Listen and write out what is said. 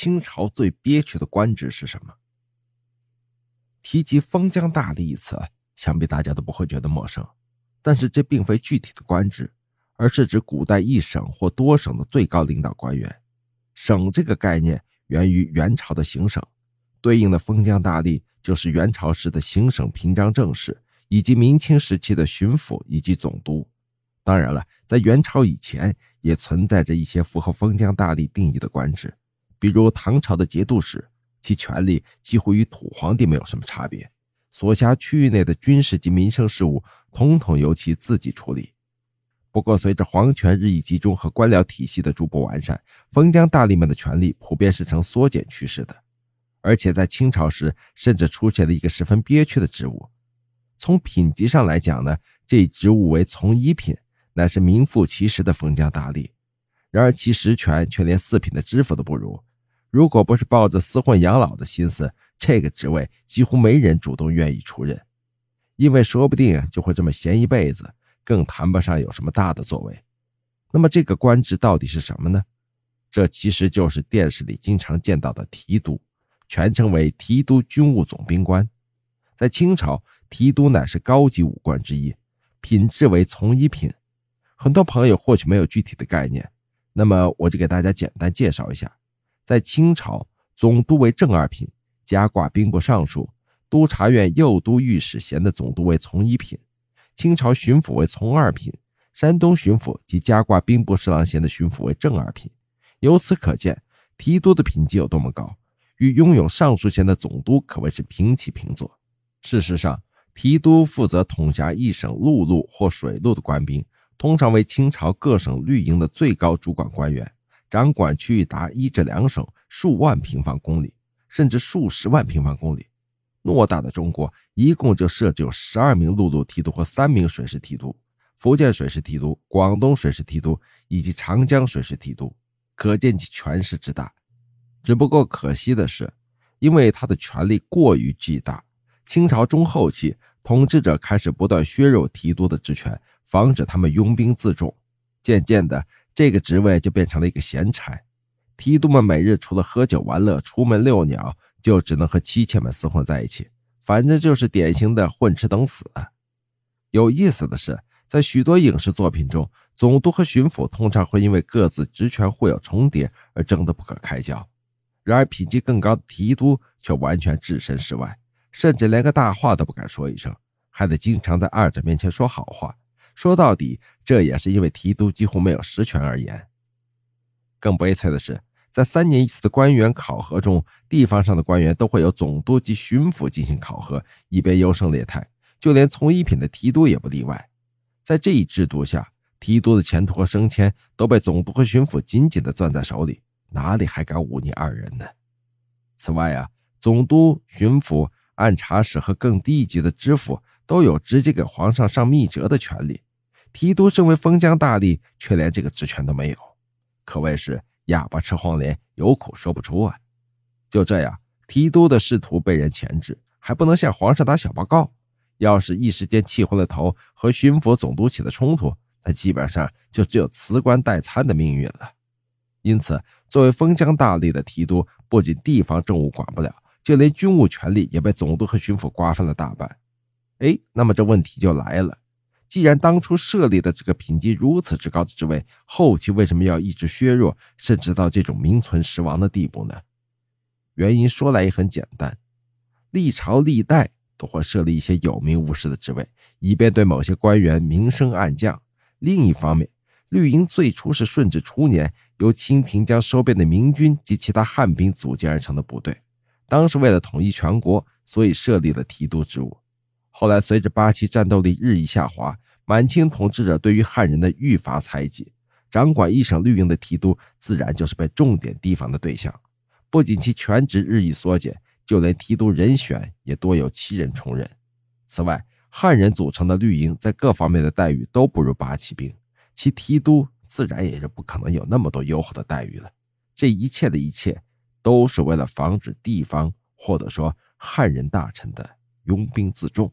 清朝最憋屈的官职是什么？提及封疆大吏一词，想必大家都不会觉得陌生。但是这并非具体的官职，而是指古代一省或多省的最高领导官员。省这个概念源于元朝的行省，对应的封疆大吏就是元朝时的行省平章政事，以及明清时期的巡抚以及总督。当然了，在元朝以前也存在着一些符合封疆大吏定义的官职，比如唐朝的节度使，其权力几乎与土皇帝没有什么差别，所辖区域内的军事及民生事务统统由其自己处理。不过，随着皇权日益集中和官僚体系的逐步完善，封疆大吏们的权力普遍是呈缩减趋势的。而且在清朝时，甚至出现了一个十分憋屈的职务。从品级上来讲呢，这职务为从一品，乃是名副其实的封疆大吏。然而其实权却连四品的知府都不如。如果不是抱着厮混养老的心思，这个职位几乎没人主动愿意出任，因为说不定就会这么闲一辈子。更谈不上有什么大的作为。那么这个官职到底是什么呢？这其实就是电视里经常见到的提督，全称为提督军务总兵官。在清朝，提督乃是高级武官之一，品质为从一品。很多朋友或许没有具体的概念，那么我就给大家简单介绍一下。在清朝，总督为正二品，加挂兵部尚书、督察院右都御史衔的总督为从一品。清朝巡抚为从二品，山东巡抚及加挂兵部侍郎衔的巡抚为正二品。由此可见，提督的品级有多么高，与拥有尚书衔的总督可谓是平起平坐。事实上，提督负责统辖一省陆路或水路的官兵，通常为清朝各省绿营的最高主管官员，掌管区域达一至两省数万平方公里，甚至数十万平方公里。偌大的中国，一共就设置有十二名陆路提督和三名水师提督，福建水师提督、广东水师提督以及长江水师提督，可见其权势之大。只不过可惜的是，因为他的权力过于巨大，清朝中后期，统治者开始不断削弱提督的职权，防止他们拥兵自重。渐渐的，这个职位就变成了一个闲差。提督们每日除了喝酒玩乐、出门遛鸟。就只能和妻妾们厮混在一起，反正就是典型的混吃等死。有意思的是，在许多影视作品中，总督和巡抚通常会因为各自职权互有重叠而争得不可开交。然而，品级更高的提督却完全置身事外，甚至连个大话都不敢说一声，还得经常在二者面前说好话。说到底，这也是因为提督几乎没有实权而言。更悲催的是。在三年一次的官员考核中，地方上的官员都会由总督及巡抚进行考核，以便优胜劣汰。就连从一品的提督也不例外。在这一制度下，提督的前途和升迁都被总督和巡抚紧紧地攥在手里，哪里还敢忤逆二人呢？此外啊，总督、巡抚、按察使和更低一级的知府都有直接给皇上上密折的权利。提督身为封疆大吏，却连这个职权都没有，可谓是。哑巴吃黄连，有苦说不出啊！就这样，提督的仕途被人钳制，还不能向皇上打小报告。要是一时间气昏了头，和巡抚、总督起了冲突，那基本上就只有辞官代参的命运了。因此，作为封疆大吏的提督，不仅地方政务管不了，就连军务权力也被总督和巡抚瓜分了大半。哎，那么这问题就来了。既然当初设立的这个品级如此之高的职位，后期为什么要一直削弱，甚至到这种名存实亡的地步呢？原因说来也很简单，历朝历代都会设立一些有名无实的职位，以便对某些官员明升暗降。另一方面，绿营最初是顺治初年由清廷将收编的明军及其他汉兵组建而成的部队，当时为了统一全国，所以设立了提督职务。后来，随着八旗战斗力日益下滑，满清统治者对于汉人的愈发猜忌，掌管一省绿营的提督自然就是被重点提防的对象。不仅其权职日益缩减，就连提督人选也多有七人重任。此外，汉人组成的绿营在各方面的待遇都不如八旗兵，其提督自然也就不可能有那么多优厚的待遇了。这一切的一切，都是为了防止地方或者说汉人大臣的拥兵自重。